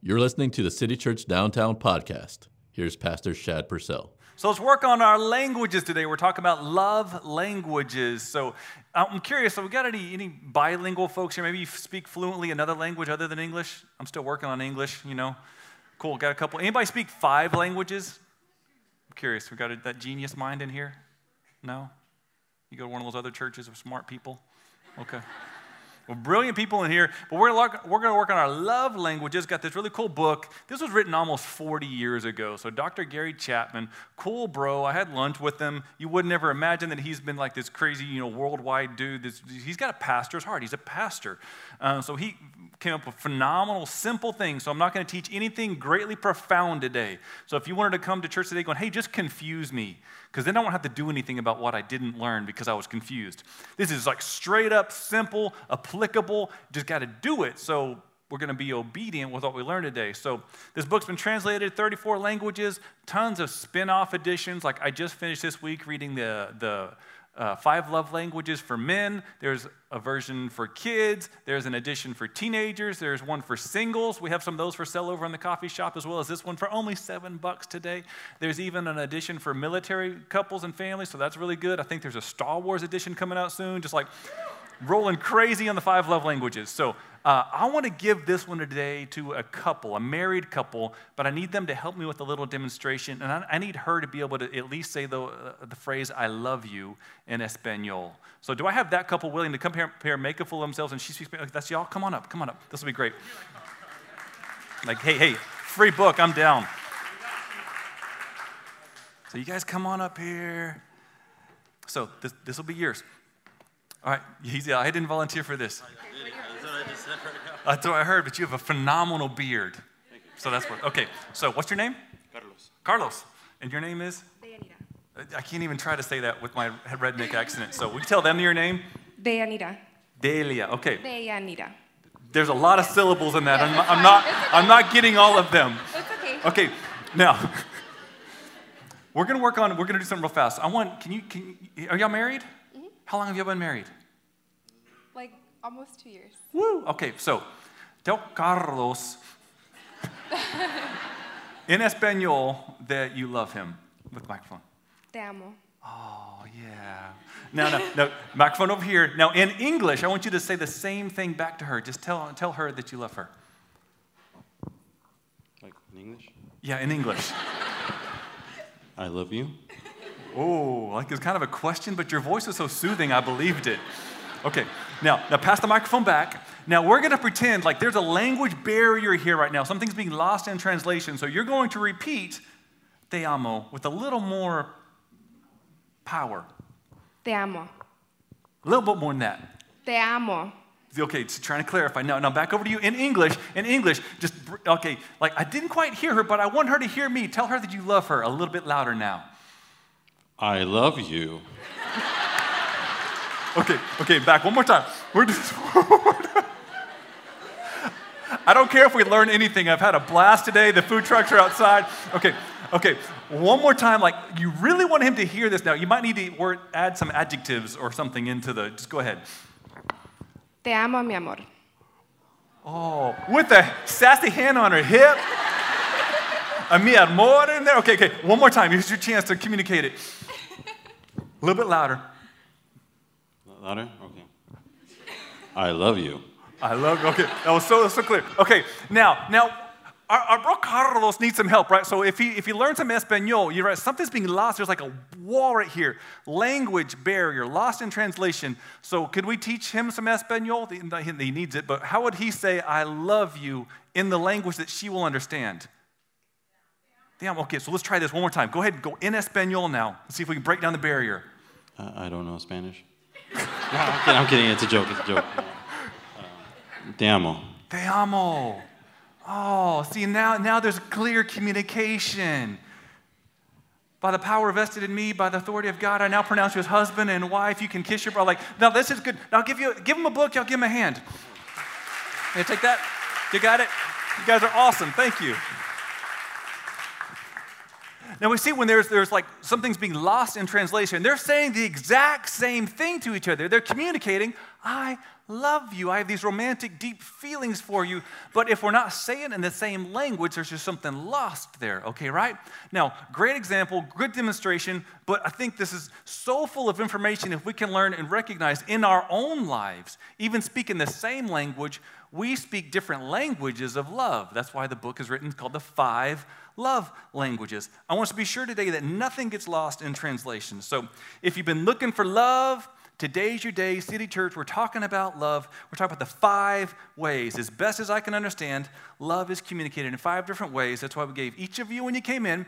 You're listening to the City Church Downtown podcast. Here's Pastor Shad Purcell. So let's work on our languages today. We're talking about love languages. So uh, I'm curious, so we got any, any bilingual folks here? Maybe you speak fluently another language other than English? I'm still working on English, you know. Cool, got a couple. Anybody speak five languages? I'm curious, we got a, that genius mind in here? No? You go to one of those other churches of smart people? Okay. Well, brilliant people in here, but we're we're going to work on our love languages. Got this really cool book. This was written almost 40 years ago. So, Dr. Gary Chapman, cool bro. I had lunch with him. You would never imagine that he's been like this crazy, you know, worldwide dude. This, he's got a pastor's heart. He's a pastor. Uh, so, he came up with phenomenal, simple things. So, I'm not going to teach anything greatly profound today. So, if you wanted to come to church today going, hey, just confuse me, because then I won't have to do anything about what I didn't learn because I was confused. This is like straight up, simple, applicable, just got to do it. So we're going to be obedient with what we learned today. So this book's been translated 34 languages, tons of spin-off editions. Like I just finished this week reading the the uh, five love languages for men. There's a version for kids. There's an edition for teenagers. There's one for singles. We have some of those for sale over in the coffee shop, as well as this one for only seven bucks today. There's even an edition for military couples and families, so that's really good. I think there's a Star Wars edition coming out soon, just like rolling crazy on the five love languages. So uh, I want to give this one today to a couple, a married couple, but I need them to help me with a little demonstration. And I, I need her to be able to at least say the, uh, the phrase, I love you, in Espanol. So, do I have that couple willing to come here, here make a fool of themselves and she speaks? That's y'all? Come on up, come on up. This will be great. Like, hey, hey, free book, I'm down. So, you guys come on up here. So, this, this will be yours. All right, easy. I didn't volunteer for this. That's what I heard, but you have a phenomenal beard. So that's what. Okay, so what's your name? Carlos. Carlos. And your name is? Deyanira. I can't even try to say that with my redneck accent. So we tell them your name? Deyanira. Delia. Okay. Deyanira. There's a lot of syllables in that. I'm, not, I'm not. I'm not getting all of them. It's okay. Okay. Now we're gonna work on. We're gonna do something real fast. I want. Can you? Can you, are y'all married? Mhm. How long have y'all been married? Like almost two years. Woo! Okay, so tell Carlos in Espanol that you love him with the microphone. Te amo. Oh, yeah. No, no, no. Microphone over here. Now, in English, I want you to say the same thing back to her. Just tell, tell her that you love her. Like in English? Yeah, in English. I love you. Oh, like it's kind of a question, but your voice was so soothing, I believed it. Okay, now, now pass the microphone back. Now we're going to pretend like there's a language barrier here right now. Something's being lost in translation. So you're going to repeat te amo with a little more power. Te amo. A little bit more than that. Te amo. Okay, so trying to clarify. Now, now back over to you in English. In English, just, okay, like I didn't quite hear her, but I want her to hear me. Tell her that you love her a little bit louder now. I love you. Okay, okay, back one more time. We're just. I don't care if we learn anything. I've had a blast today. The food trucks are outside. Okay, okay. One more time. Like you really want him to hear this now. You might need to word, add some adjectives or something into the. Just go ahead. Te amo, mi amor. Oh, with a sassy hand on her hip. A mi amor in there. Okay, okay. One more time. Here's your chance to communicate it. A little bit louder. Louder? Okay. I love you. I love. Okay, that was so so clear. Okay, now now. Our, our bro Carlos needs some help, right? So if he if he learns some Espanol, you're right. Something's being lost. There's like a wall right here, language barrier, lost in translation. So could we teach him some Espanol? He, he needs it, but how would he say "I love you" in the language that she will understand? Damn. Okay, so let's try this one more time. Go ahead and go in Espanol now. Let's see if we can break down the barrier. Uh, I don't know Spanish. No, I'm, kidding, I'm kidding. It's a joke. It's a joke. Uh, te amo. Te amo. Oh, see, now, now there's clear communication. By the power vested in me, by the authority of God, I now pronounce you as husband and wife. You can kiss your brother. Like, now this is good. Now give you give him a book. Y'all give him a hand. Yeah, take that. You got it. You guys are awesome. Thank you. Now we see when there's, there's like something's being lost in translation, they're saying the exact same thing to each other. They're communicating, I love you. I have these romantic, deep feelings for you. But if we're not saying in the same language, there's just something lost there, okay, right? Now, great example, good demonstration, but I think this is so full of information if we can learn and recognize in our own lives, even speaking the same language, we speak different languages of love. That's why the book is written called The Five Love Languages. I want us to be sure today that nothing gets lost in translation. So if you've been looking for love, Today's your day, City Church. We're talking about love. We're talking about the five ways. As best as I can understand, love is communicated in five different ways. That's why we gave each of you, when you came in,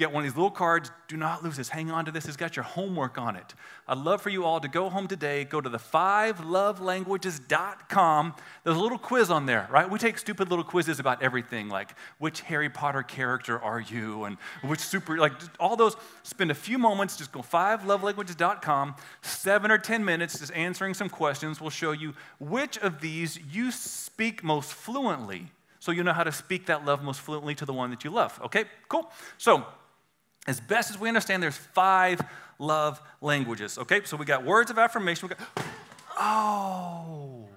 get one of these little cards. Do not lose this. Hang on to this. It's got your homework on it. I'd love for you all to go home today, go to the fivelovelanguages.com. There's a little quiz on there, right? We take stupid little quizzes about everything, like which Harry Potter character are you, and which super, like all those. Spend a few moments, just go fivelovelanguages.com, seven or 10 minutes just answering some questions. We'll show you which of these you speak most fluently so you know how to speak that love most fluently to the one that you love. Okay, cool. So, as best as we understand, there's five love languages. Okay, so we got words of affirmation. We got, oh,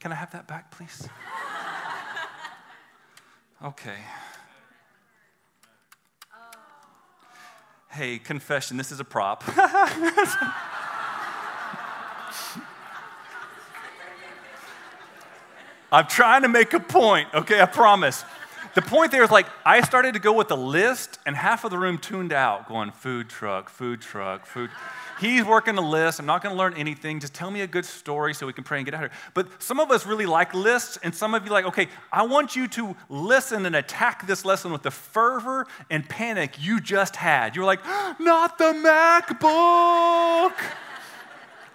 can I have that back, please? Okay. Hey, confession, this is a prop. I'm trying to make a point, okay? I promise. The point there is like, I started to go with the list, and half of the room tuned out, going, food truck, food truck, food. He's working the list. I'm not going to learn anything. Just tell me a good story so we can pray and get out of here. But some of us really like lists, and some of you like, okay, I want you to listen and attack this lesson with the fervor and panic you just had. You're like, not the MacBook.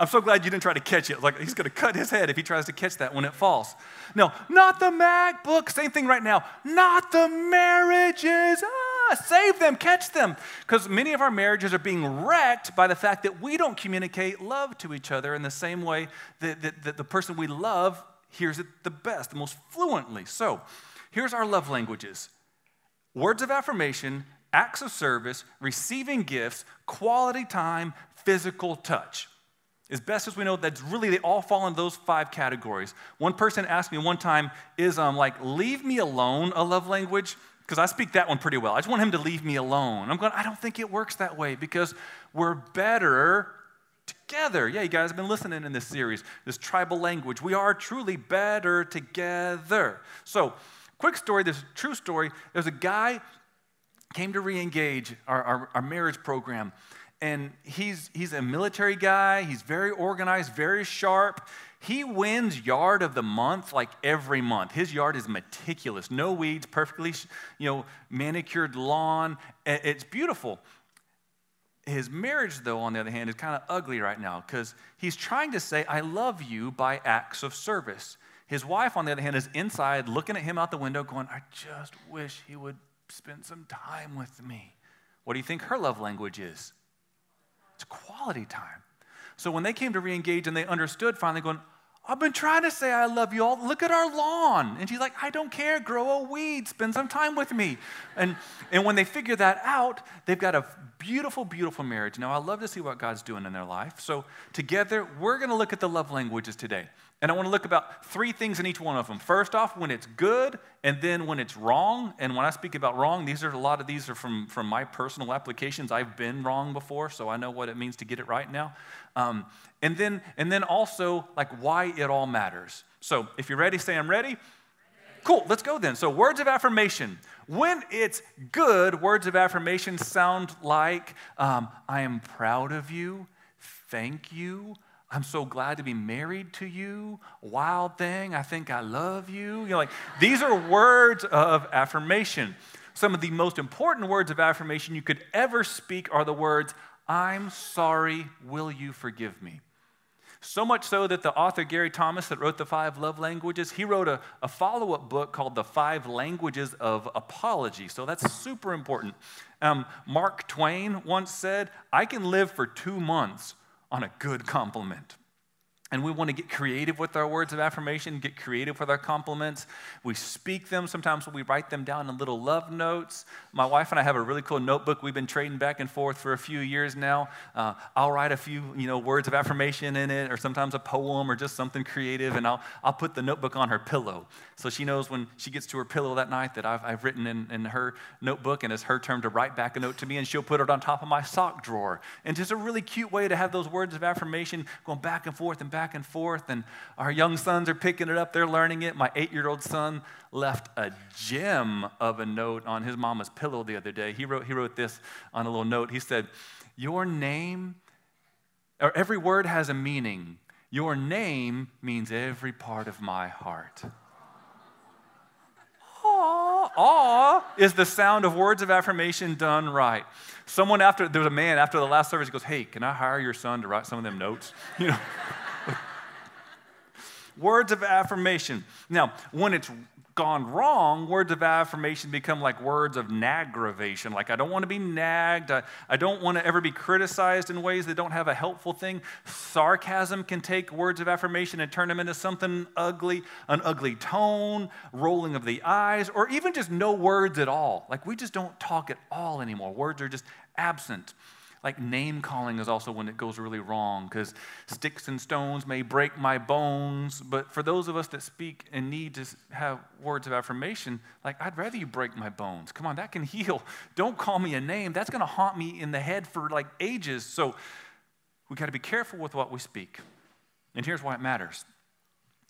I'm so glad you didn't try to catch it. Like he's going to cut his head if he tries to catch that when it falls. No, not the MacBook. Same thing right now. Not the marriages. Ah, save them, catch them. Because many of our marriages are being wrecked by the fact that we don't communicate love to each other in the same way that, that, that the person we love hears it the best, the most fluently. So here's our love languages words of affirmation, acts of service, receiving gifts, quality time, physical touch. As best as we know, that's really, they all fall in those five categories. One person asked me one time, is um, like, leave me alone a love language? Because I speak that one pretty well. I just want him to leave me alone. I'm going, I don't think it works that way because we're better together. Yeah, you guys have been listening in this series, this tribal language. We are truly better together. So, quick story, this true story. There's a guy came to re-engage our, our, our marriage program and he's, he's a military guy. He's very organized, very sharp. He wins yard of the month like every month. His yard is meticulous, no weeds, perfectly, you know, manicured lawn. It's beautiful. His marriage, though, on the other hand, is kind of ugly right now because he's trying to say, I love you by acts of service. His wife, on the other hand, is inside looking at him out the window, going, I just wish he would spend some time with me. What do you think her love language is? It's quality time. So when they came to re-engage and they understood finally going, I've been trying to say I love you all. Look at our lawn. And she's like, I don't care. Grow a weed. Spend some time with me. And, and when they figure that out, they've got a beautiful, beautiful marriage. Now, I love to see what God's doing in their life. So together, we're going to look at the love languages today. And I want to look about three things in each one of them. First off, when it's good, and then when it's wrong. And when I speak about wrong, these are a lot of these are from, from my personal applications. I've been wrong before, so I know what it means to get it right now. Um, and then and then also like why it all matters. So if you're ready, say I'm ready. Cool, let's go then. So, words of affirmation. When it's good, words of affirmation sound like um, I am proud of you, thank you, I'm so glad to be married to you. Wild thing, I think I love you. You know, like these are words of affirmation. Some of the most important words of affirmation you could ever speak are the words, I'm sorry, will you forgive me? So much so that the author Gary Thomas, that wrote the five love languages, he wrote a, a follow up book called The Five Languages of Apology. So that's super important. Um, Mark Twain once said, I can live for two months on a good compliment. And we want to get creative with our words of affirmation, get creative with our compliments. We speak them. Sometimes we write them down in little love notes. My wife and I have a really cool notebook we've been trading back and forth for a few years now. Uh, I'll write a few, you know, words of affirmation in it, or sometimes a poem, or just something creative, and I'll, I'll put the notebook on her pillow. So she knows when she gets to her pillow that night that I've, I've written in, in her notebook, and it's her turn to write back a note to me, and she'll put it on top of my sock drawer. And just a really cute way to have those words of affirmation going back and forth and back back and forth, and our young sons are picking it up. They're learning it. My eight year old son left a gem of a note on his mama's pillow the other day. He wrote, he wrote this on a little note. He said, Your name, or every word has a meaning. Your name means every part of my heart. Aw, is the sound of words of affirmation done right. Someone after, there was a man after the last service, he goes, Hey, can I hire your son to write some of them notes? You know. Words of affirmation. Now, when it's gone wrong, words of affirmation become like words of naggravation. Like, I don't want to be nagged. I, I don't want to ever be criticized in ways that don't have a helpful thing. Sarcasm can take words of affirmation and turn them into something ugly, an ugly tone, rolling of the eyes, or even just no words at all. Like, we just don't talk at all anymore. Words are just absent. Like name calling is also when it goes really wrong because sticks and stones may break my bones. But for those of us that speak and need to have words of affirmation, like I'd rather you break my bones. Come on, that can heal. Don't call me a name. That's going to haunt me in the head for like ages. So we got to be careful with what we speak. And here's why it matters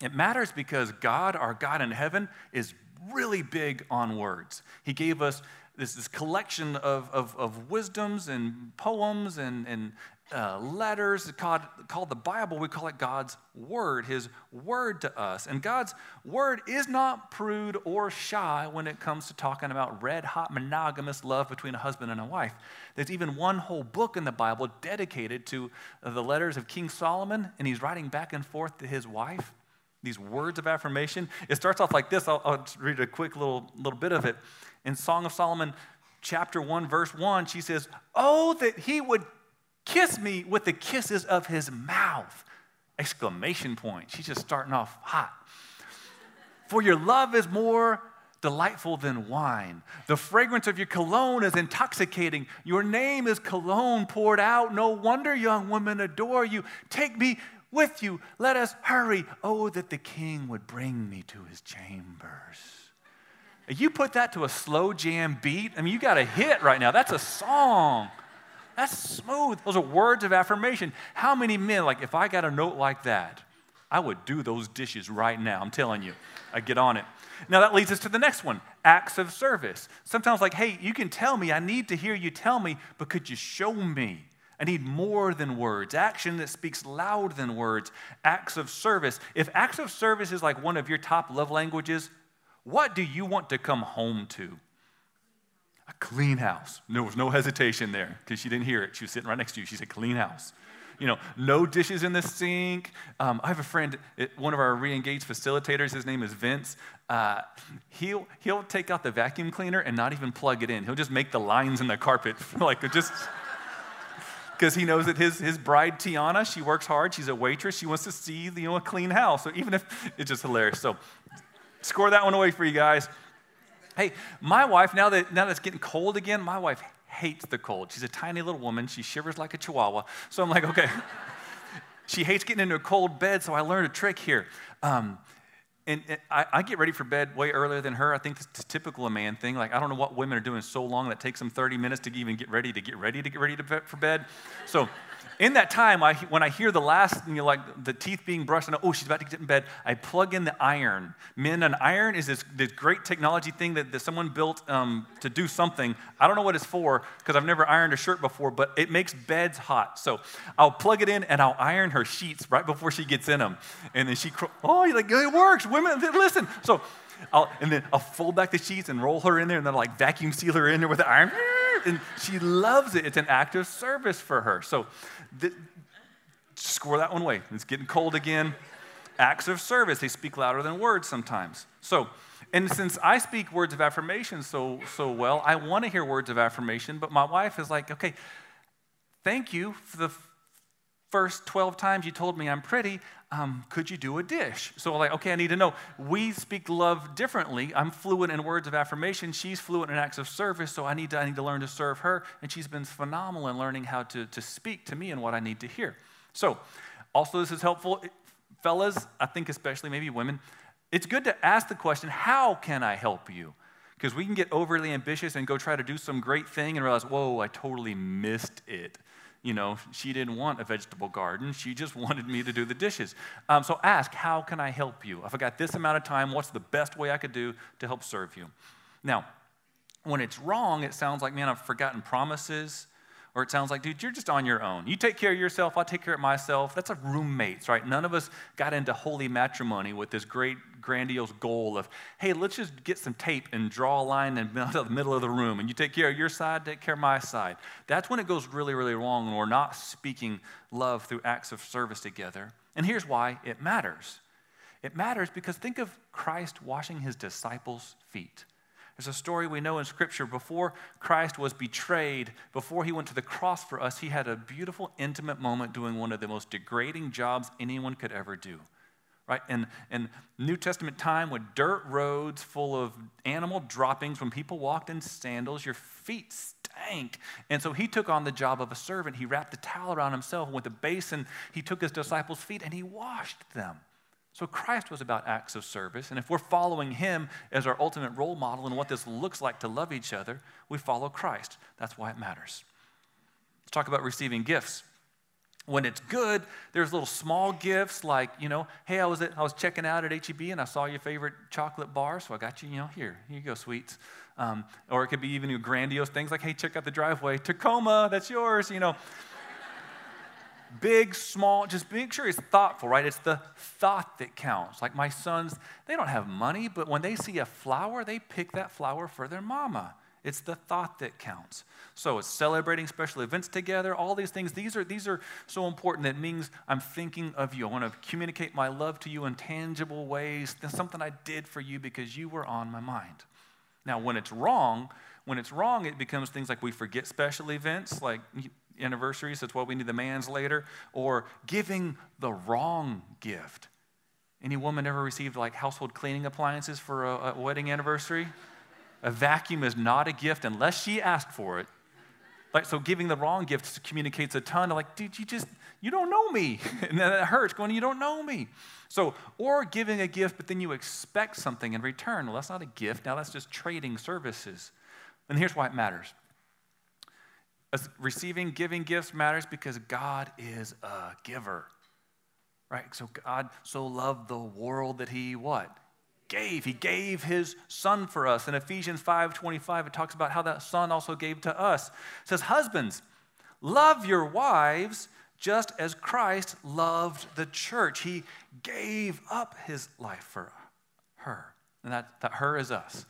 it matters because God, our God in heaven, is really big on words. He gave us this, this collection of, of, of wisdoms and poems and, and uh, letters called, called the Bible. We call it God's Word, His Word to us. And God's Word is not prude or shy when it comes to talking about red hot monogamous love between a husband and a wife. There's even one whole book in the Bible dedicated to the letters of King Solomon, and he's writing back and forth to his wife these words of affirmation. It starts off like this. I'll, I'll read a quick little, little bit of it. In Song of Solomon, chapter 1, verse 1, she says, Oh, that he would kiss me with the kisses of his mouth. Exclamation point. She's just starting off hot. For your love is more delightful than wine. The fragrance of your cologne is intoxicating. Your name is cologne poured out. No wonder young women adore you. Take me with you. Let us hurry. Oh, that the king would bring me to his chambers. You put that to a slow jam beat, I mean, you got a hit right now. That's a song. That's smooth. Those are words of affirmation. How many men, like, if I got a note like that, I would do those dishes right now. I'm telling you. I get on it. Now that leads us to the next one acts of service. Sometimes, like, hey, you can tell me, I need to hear you tell me, but could you show me? I need more than words, action that speaks louder than words, acts of service. If acts of service is like one of your top love languages, what do you want to come home to? A clean house. There was no hesitation there because she didn't hear it. She was sitting right next to you. She said, clean house. You know, no dishes in the sink. Um, I have a friend, one of our re engaged facilitators, his name is Vince. Uh, he'll, he'll take out the vacuum cleaner and not even plug it in. He'll just make the lines in the carpet, like just because he knows that his, his bride, Tiana, she works hard. She's a waitress. She wants to see you know, a clean house. So even if it's just hilarious. So Score that one away for you guys. Hey, my wife, now that, now that it's getting cold again, my wife hates the cold. She's a tiny little woman. She shivers like a chihuahua. So I'm like, okay. she hates getting into a cold bed, so I learned a trick here. Um, and, I, I, get ready for bed way earlier than her. I think it's typical a man thing. Like, I don't know what women are doing so long that takes them 30 minutes to even get ready to get ready to get ready to bed, for bed. So in that time, I, when I hear the last, you know, like the teeth being brushed, and oh, she's about to get in bed, I plug in the iron. Men, an iron is this, this great technology thing that, that someone built um, to do something. I don't know what it's for because I've never ironed a shirt before, but it makes beds hot. So I'll plug it in and I'll iron her sheets right before she gets in them. And then she, oh, you're like, it works. Women, listen. So I'll, and then I'll fold back the sheets and roll her in there and then I'll like vacuum seal her in there with the iron. And she loves it. It's an act of service for her. So th- score that one away. It's getting cold again. Acts of service, they speak louder than words sometimes. So, and since I speak words of affirmation so, so well, I want to hear words of affirmation, but my wife is like, okay, thank you for the first 12 times you told me I'm pretty, um, could you do a dish? So, like, okay, I need to know. We speak love differently. I'm fluent in words of affirmation. She's fluent in acts of service, so I need to, I need to learn to serve her. And she's been phenomenal in learning how to, to speak to me and what I need to hear. So, also, this is helpful. Fellas, I think especially maybe women, it's good to ask the question, How can I help you? Because we can get overly ambitious and go try to do some great thing and realize, Whoa, I totally missed it you know, she didn't want a vegetable garden. She just wanted me to do the dishes. Um, so ask, how can I help you? If I got this amount of time, what's the best way I could do to help serve you? Now, when it's wrong, it sounds like, man, I've forgotten promises. Or it sounds like, dude, you're just on your own. You take care of yourself, I'll take care of myself. That's a roommates, right? None of us got into holy matrimony with this great, grandiose goal of, hey, let's just get some tape and draw a line in the middle of the room, and you take care of your side, take care of my side. That's when it goes really, really wrong when we're not speaking love through acts of service together. And here's why it matters. It matters because think of Christ washing his disciples' feet. There's a story we know in Scripture before Christ was betrayed, before he went to the cross for us, he had a beautiful, intimate moment doing one of the most degrading jobs anyone could ever do. Right? In, in New Testament time, with dirt roads full of animal droppings, when people walked in sandals, your feet stank. And so he took on the job of a servant. He wrapped a towel around himself with a basin. He took his disciples' feet and he washed them. So Christ was about acts of service. And if we're following him as our ultimate role model and what this looks like to love each other, we follow Christ. That's why it matters. Let's talk about receiving gifts. When it's good, there's little small gifts like, you know, hey, I was, at, I was checking out at HEB and I saw your favorite chocolate bar, so I got you, you know, here, here you go, sweets. Um, or it could be even grandiose things like, hey, check out the driveway. Tacoma, that's yours, you know big, small, just make sure it's thoughtful, right? It's the thought that counts. Like my sons, they don't have money, but when they see a flower, they pick that flower for their mama. It's the thought that counts. So it's celebrating special events together, all these things. These are, these are so important. It means I'm thinking of you. I want to communicate my love to you in tangible ways. That's something I did for you because you were on my mind. Now, when it's wrong, when it's wrong, it becomes things like we forget special events, like anniversaries, that's why we need the man's later, or giving the wrong gift. Any woman ever received like household cleaning appliances for a, a wedding anniversary? A vacuum is not a gift unless she asked for it. Like, so giving the wrong gift communicates a ton like, dude, you just, you don't know me. and that hurts going, you don't know me. So, or giving a gift, but then you expect something in return. Well, that's not a gift. Now that's just trading services. And here's why it matters receiving, giving gifts matters because God is a giver. Right? So God so loved the world that he what? Gave. He gave his son for us. In Ephesians 5:25, it talks about how that son also gave to us. It says, Husbands, love your wives just as Christ loved the church. He gave up his life for her. And that, that her is us.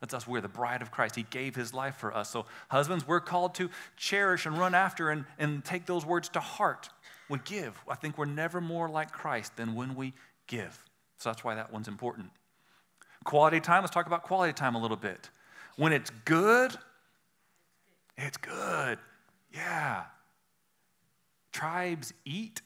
That's us. We're the bride of Christ. He gave his life for us. So, husbands, we're called to cherish and run after and, and take those words to heart. We give. I think we're never more like Christ than when we give. So, that's why that one's important. Quality time. Let's talk about quality time a little bit. When it's good, it's good. Yeah. Tribes eat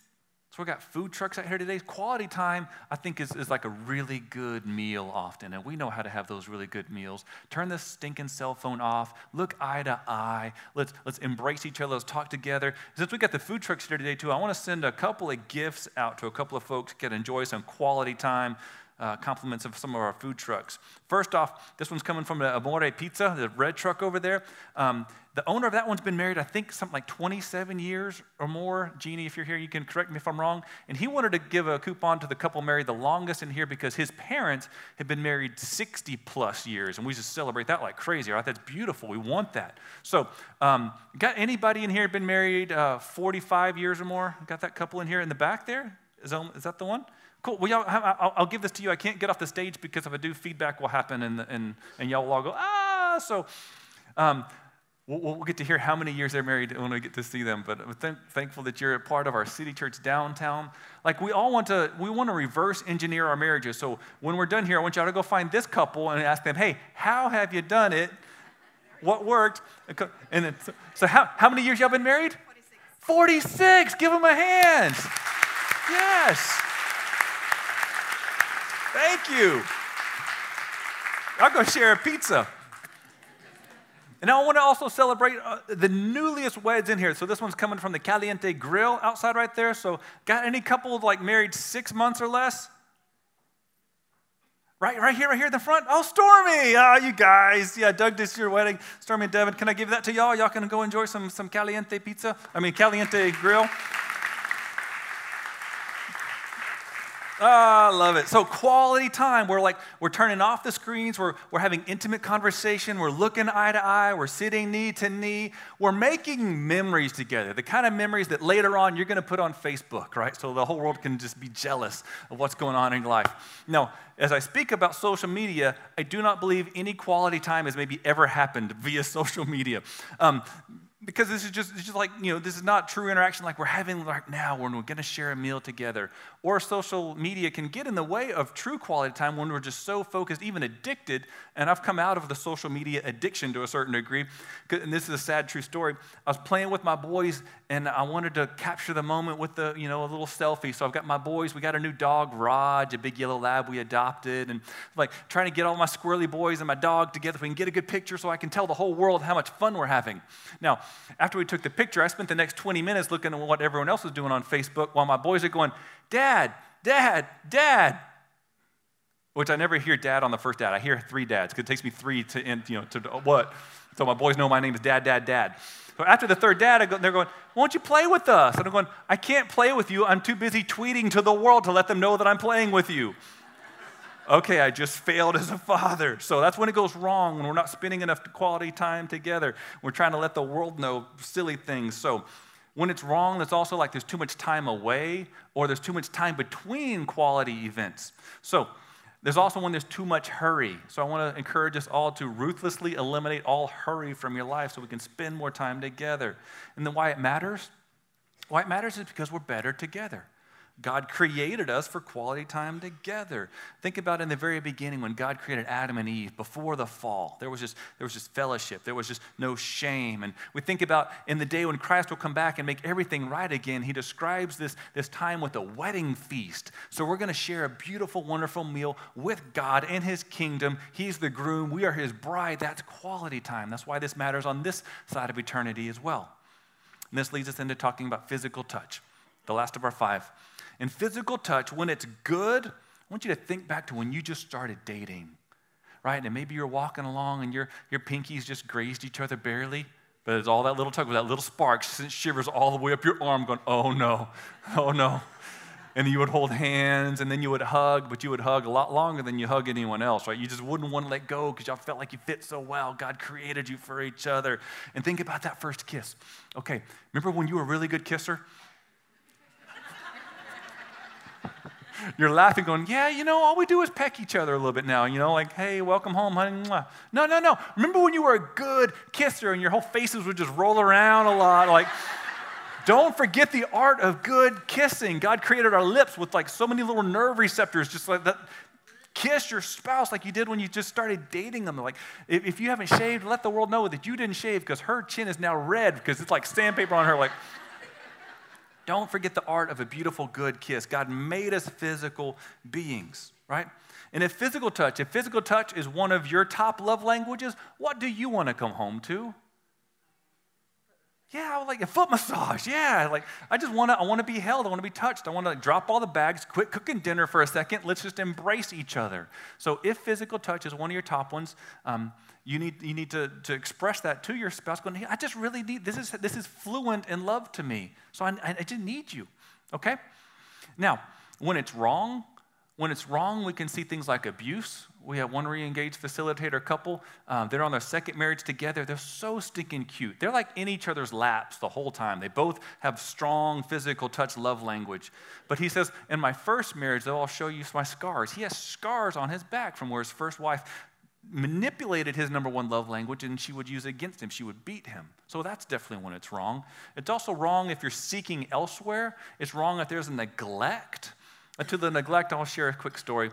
so we got food trucks out here today. Quality time, I think, is, is like a really good meal often. And we know how to have those really good meals. Turn the stinking cell phone off. Look eye to eye. Let's, let's embrace each other. Let's talk together. Since we got the food trucks here today, too, I want to send a couple of gifts out to a couple of folks to enjoy some quality time uh, compliments of some of our food trucks. First off, this one's coming from the Amore Pizza, the red truck over there. Um, the owner of that one's been married, I think, something like 27 years or more. Jeannie, if you're here, you can correct me if I'm wrong. And he wanted to give a coupon to the couple married the longest in here because his parents had been married 60 plus years. And we just celebrate that like crazy, right? That's beautiful. We want that. So, um, got anybody in here been married uh, 45 years or more? Got that couple in here in the back there? Is is that the one? Cool. Well, y'all, I'll, I'll, give this to you. I can't get off the stage because if I do, feedback will happen, and, and, and y'all will all go, ah. So um, we'll, we'll, get to hear how many years they're married when we get to see them. But I'm th- thankful that you're a part of our city church downtown. Like we all want to, we want to reverse engineer our marriages. So when we're done here, I want y'all to go find this couple and ask them, hey, how have you done it? What worked? And then, so, so how, how many years y'all been married? 46. Give them a hand. Yes. Thank you. Going to share a pizza. And I want to also celebrate uh, the newliest weds in here. So this one's coming from the Caliente Grill outside right there. So got any couple like married six months or less? Right, right here, right here in the front. Oh, Stormy! Oh, you guys. Yeah, Doug, this is your wedding. Stormy and Devin, can I give that to y'all? Y'all can go enjoy some, some Caliente pizza? I mean, Caliente Grill. Oh, I love it. So quality time. We're like, we're turning off the screens. We're, we're having intimate conversation. We're looking eye to eye. We're sitting knee to knee. We're making memories together. The kind of memories that later on you're going to put on Facebook, right? So the whole world can just be jealous of what's going on in your life. Now, as I speak about social media, I do not believe any quality time has maybe ever happened via social media. Um, because this is just, just like, you know, this is not true interaction like we're having right now when we're going to share a meal together. Or social media can get in the way of true quality time when we're just so focused, even addicted. And I've come out of the social media addiction to a certain degree. And this is a sad, true story. I was playing with my boys and I wanted to capture the moment with the, you know, a little selfie. So I've got my boys, we got a new dog, Raj, a big yellow lab we adopted. And like trying to get all my squirrely boys and my dog together so we can get a good picture so I can tell the whole world how much fun we're having. Now, after we took the picture, I spent the next 20 minutes looking at what everyone else was doing on Facebook while my boys are going, Dad, Dad, Dad. Which I never hear dad on the first dad. I hear three dads because it takes me three to you know, to what? So my boys know my name is Dad, Dad, Dad. So after the third dad, go, they're going, Won't you play with us? And I'm going, I can't play with you. I'm too busy tweeting to the world to let them know that I'm playing with you okay, I just failed as a father. So that's when it goes wrong, when we're not spending enough quality time together. We're trying to let the world know silly things. So when it's wrong, it's also like there's too much time away or there's too much time between quality events. So there's also when there's too much hurry. So I want to encourage us all to ruthlessly eliminate all hurry from your life so we can spend more time together. And then why it matters? Why it matters is because we're better together. God created us for quality time together. Think about in the very beginning when God created Adam and Eve before the fall. There was just there was just fellowship. There was just no shame. And we think about in the day when Christ will come back and make everything right again. He describes this, this time with a wedding feast. So we're going to share a beautiful, wonderful meal with God in his kingdom. He's the groom. We are his bride. That's quality time. That's why this matters on this side of eternity as well. And this leads us into talking about physical touch, the last of our five. And physical touch, when it's good, I want you to think back to when you just started dating, right? And maybe you're walking along and your, your pinkies just grazed each other barely, but it's all that little tug with that little spark shivers all the way up your arm, going, oh no, oh no. And you would hold hands and then you would hug, but you would hug a lot longer than you hug anyone else, right? You just wouldn't want to let go because y'all felt like you fit so well. God created you for each other. And think about that first kiss. Okay, remember when you were a really good kisser? You're laughing, going, Yeah, you know, all we do is peck each other a little bit now, you know, like, Hey, welcome home, honey. No, no, no. Remember when you were a good kisser and your whole faces would just roll around a lot? Like, don't forget the art of good kissing. God created our lips with like so many little nerve receptors, just like that. Kiss your spouse like you did when you just started dating them. Like, if you haven't shaved, let the world know that you didn't shave because her chin is now red because it's like sandpaper on her. Like, don't forget the art of a beautiful, good kiss. God made us physical beings, right? And if physical touch, if physical touch is one of your top love languages, what do you want to come home to? Yeah, I would like a foot massage. Yeah, like I just want to. I want to be held. I want to be touched. I want to drop all the bags, quit cooking dinner for a second. Let's just embrace each other. So, if physical touch is one of your top ones, um, you need you need to, to express that to your spouse. Going, hey, I just really need this. Is this is fluent in love to me. So I, I just need you. Okay. Now, when it's wrong, when it's wrong, we can see things like abuse. We have one re-engaged facilitator couple. Um, they're on their second marriage together. They're so stinking cute. They're like in each other's laps the whole time. They both have strong physical touch love language. But he says, in my first marriage, though, I'll show you my scars. He has scars on his back from where his first wife manipulated his number one love language and she would use it against him. She would beat him. So that's definitely when it's wrong. It's also wrong if you're seeking elsewhere. It's wrong if there's a neglect and to the neglect, I'll share a quick story.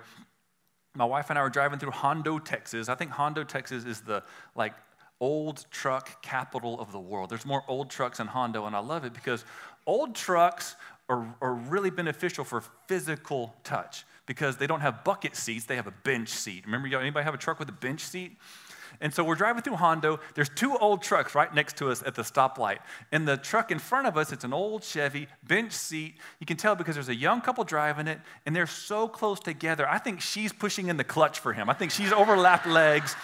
My wife and I were driving through Hondo, Texas. I think Hondo, Texas is the like old truck capital of the world. There's more old trucks in Hondo, and I love it because old trucks are, are really beneficial for physical touch because they don't have bucket seats, they have a bench seat. Remember, anybody have a truck with a bench seat? And so we're driving through Hondo. There's two old trucks right next to us at the stoplight. And the truck in front of us, it's an old Chevy, bench seat. You can tell because there's a young couple driving it, and they're so close together. I think she's pushing in the clutch for him. I think she's overlapped legs.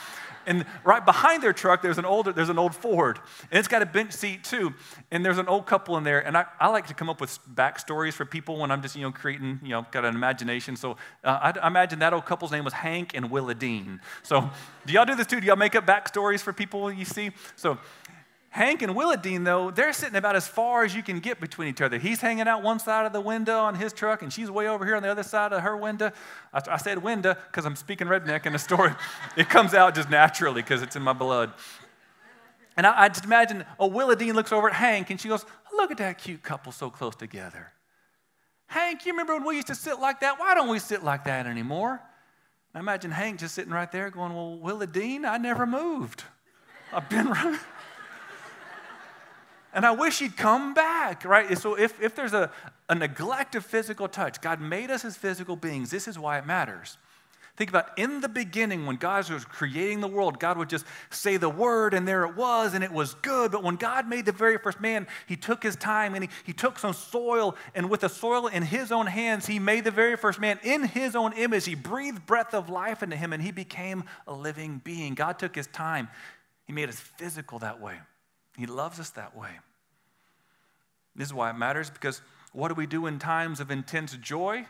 And right behind their truck, there's an older, there's an old Ford, and it's got a bench seat too. And there's an old couple in there. And I, I like to come up with backstories for people when I'm just you know creating, you know, got an imagination. So uh, I, I, imagine that old couple's name was Hank and Willa Dean. So do y'all do this too? Do y'all make up backstories for people you see? So Hank and Willadine, though, they're sitting about as far as you can get between each other. He's hanging out one side of the window on his truck, and she's way over here on the other side of her window. I, I said window because I'm speaking redneck in the story. it comes out just naturally because it's in my blood. And I, I just imagine, oh, Willadine looks over at Hank, and she goes, Look at that cute couple so close together. Hank, you remember when we used to sit like that? Why don't we sit like that anymore? And I imagine Hank just sitting right there going, Well, Willadine, I never moved. I've been right and I wish he'd come back, right? So if, if there's a, a neglect of physical touch, God made us as physical beings. This is why it matters. Think about in the beginning when God was creating the world, God would just say the word and there it was and it was good. But when God made the very first man, he took his time and he, he took some soil and with the soil in his own hands, he made the very first man in his own image. He breathed breath of life into him and he became a living being. God took his time. He made us physical that way. He loves us that way. This is why it matters because what do we do in times of intense joy?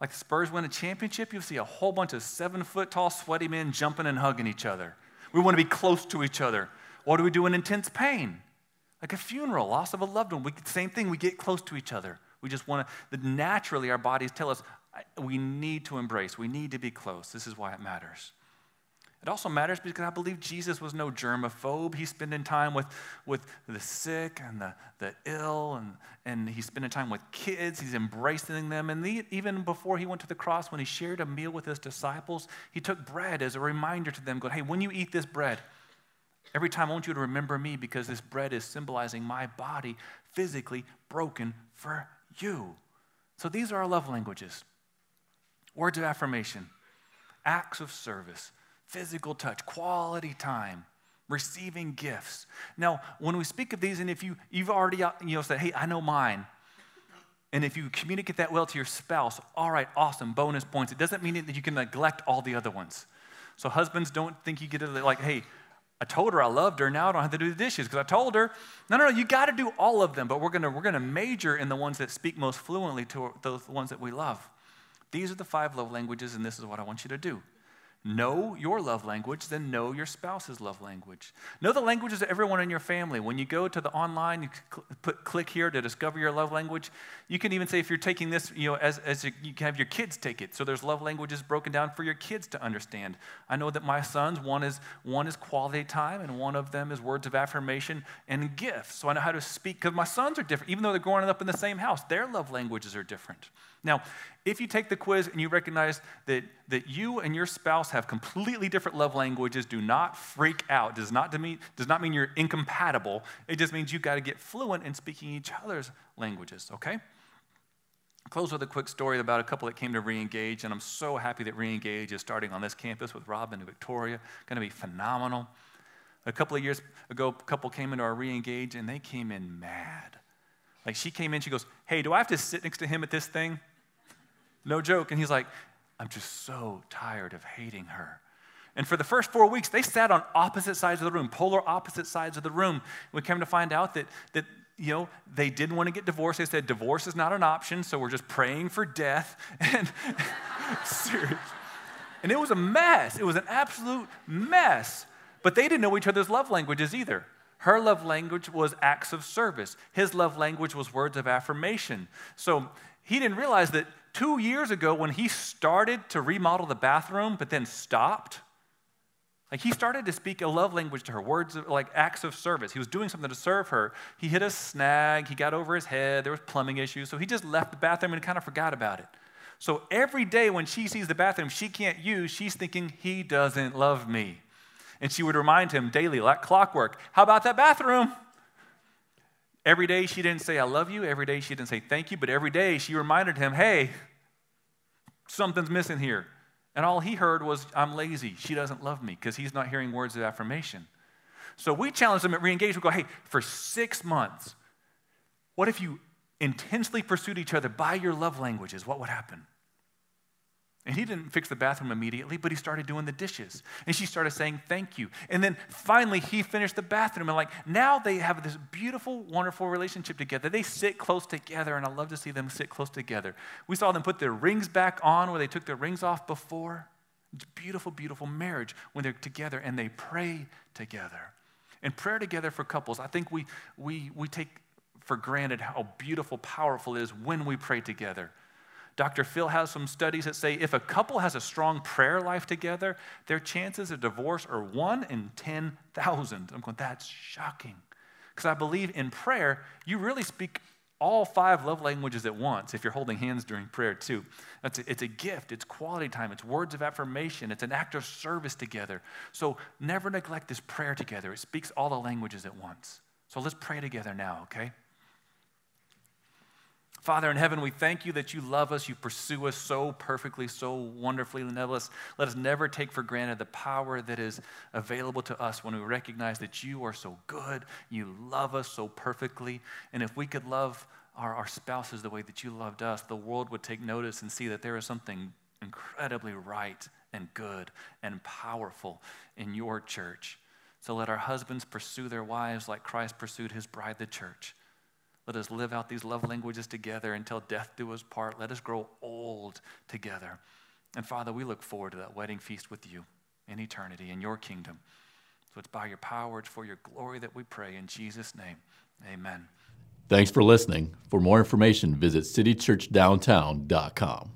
Like the Spurs win a championship, you'll see a whole bunch of seven foot tall, sweaty men jumping and hugging each other. We want to be close to each other. What do we do in intense pain? Like a funeral, loss of a loved one. We, same thing, we get close to each other. We just want to, naturally, our bodies tell us we need to embrace, we need to be close. This is why it matters. It also matters because I believe Jesus was no germaphobe. He's spending time with, with the sick and the, the ill, and, and he's spending time with kids. He's embracing them. And the, even before he went to the cross, when he shared a meal with his disciples, he took bread as a reminder to them, going, Hey, when you eat this bread, every time I want you to remember me because this bread is symbolizing my body physically broken for you. So these are our love languages words of affirmation, acts of service physical touch, quality time, receiving gifts. Now, when we speak of these, and if you, you've already uh, you know, said, hey, I know mine, and if you communicate that well to your spouse, all right, awesome, bonus points. It doesn't mean that you can neglect all the other ones. So, husbands, don't think you get to like, hey, I told her I loved her. Now I don't have to do the dishes because I told her. No, no, no. You got to do all of them, but we're gonna we're gonna major in the ones that speak most fluently to the ones that we love. These are the five love languages, and this is what I want you to do know your love language, then know your spouse's love language. Know the languages of everyone in your family. When you go to the online, you cl- put click here to discover your love language. You can even say if you're taking this, you know, as, as you, you can have your kids take it. So there's love languages broken down for your kids to understand. I know that my sons, one is one is quality time, and one of them is words of affirmation and gifts. So I know how to speak because my sons are different, even though they're growing up in the same house. Their love languages are different. Now, if you take the quiz and you recognize that, that you and your spouse have completely different love languages, do not freak out. Does not, mean, does not mean you're incompatible. It just means you've got to get fluent in speaking each other's languages, okay? Close with a quick story about a couple that came to Reengage, and I'm so happy that Reengage is starting on this campus with Robin and Victoria. Going to be phenomenal. A couple of years ago, a couple came into our Reengage, and they came in mad. Like she came in, she goes, Hey, do I have to sit next to him at this thing? No joke. And he's like, I'm just so tired of hating her. And for the first four weeks, they sat on opposite sides of the room, polar opposite sides of the room. We came to find out that, that you know, they didn't want to get divorced. They said divorce is not an option, so we're just praying for death. And serious. And it was a mess. It was an absolute mess. But they didn't know each other's love languages either. Her love language was acts of service. His love language was words of affirmation. So he didn't realize that two years ago when he started to remodel the bathroom, but then stopped, like he started to speak a love language to her, words of, like acts of service. He was doing something to serve her. He hit a snag, he got over his head, there was plumbing issues, so he just left the bathroom and kind of forgot about it. So every day when she sees the bathroom she can't use, she's thinking, he doesn't love me. And she would remind him daily, like clockwork, how about that bathroom? Every day she didn't say, I love you. Every day she didn't say, thank you. But every day she reminded him, hey, something's missing here. And all he heard was, I'm lazy. She doesn't love me because he's not hearing words of affirmation. So we challenge them at reengage. We go, hey, for six months, what if you intensely pursued each other by your love languages? What would happen? And he didn't fix the bathroom immediately, but he started doing the dishes. And she started saying thank you. And then finally, he finished the bathroom. And like now they have this beautiful, wonderful relationship together. They sit close together, and I love to see them sit close together. We saw them put their rings back on where they took their rings off before. It's beautiful, beautiful marriage when they're together and they pray together. And prayer together for couples, I think we, we, we take for granted how beautiful, powerful it is when we pray together. Dr. Phil has some studies that say if a couple has a strong prayer life together, their chances of divorce are one in 10,000. I'm going, that's shocking. Because I believe in prayer, you really speak all five love languages at once if you're holding hands during prayer, too. It's a, it's a gift, it's quality time, it's words of affirmation, it's an act of service together. So never neglect this prayer together. It speaks all the languages at once. So let's pray together now, okay? Father in heaven, we thank you that you love us, you pursue us so perfectly, so wonderfully. Let us, let us never take for granted the power that is available to us when we recognize that you are so good, you love us so perfectly. And if we could love our, our spouses the way that you loved us, the world would take notice and see that there is something incredibly right and good and powerful in your church. So let our husbands pursue their wives like Christ pursued his bride, the church. Let us live out these love languages together until death do us part. Let us grow old together. And Father, we look forward to that wedding feast with you in eternity, in your kingdom. So it's by your power, it's for your glory that we pray. In Jesus' name, amen. Thanks for listening. For more information, visit citychurchdowntown.com.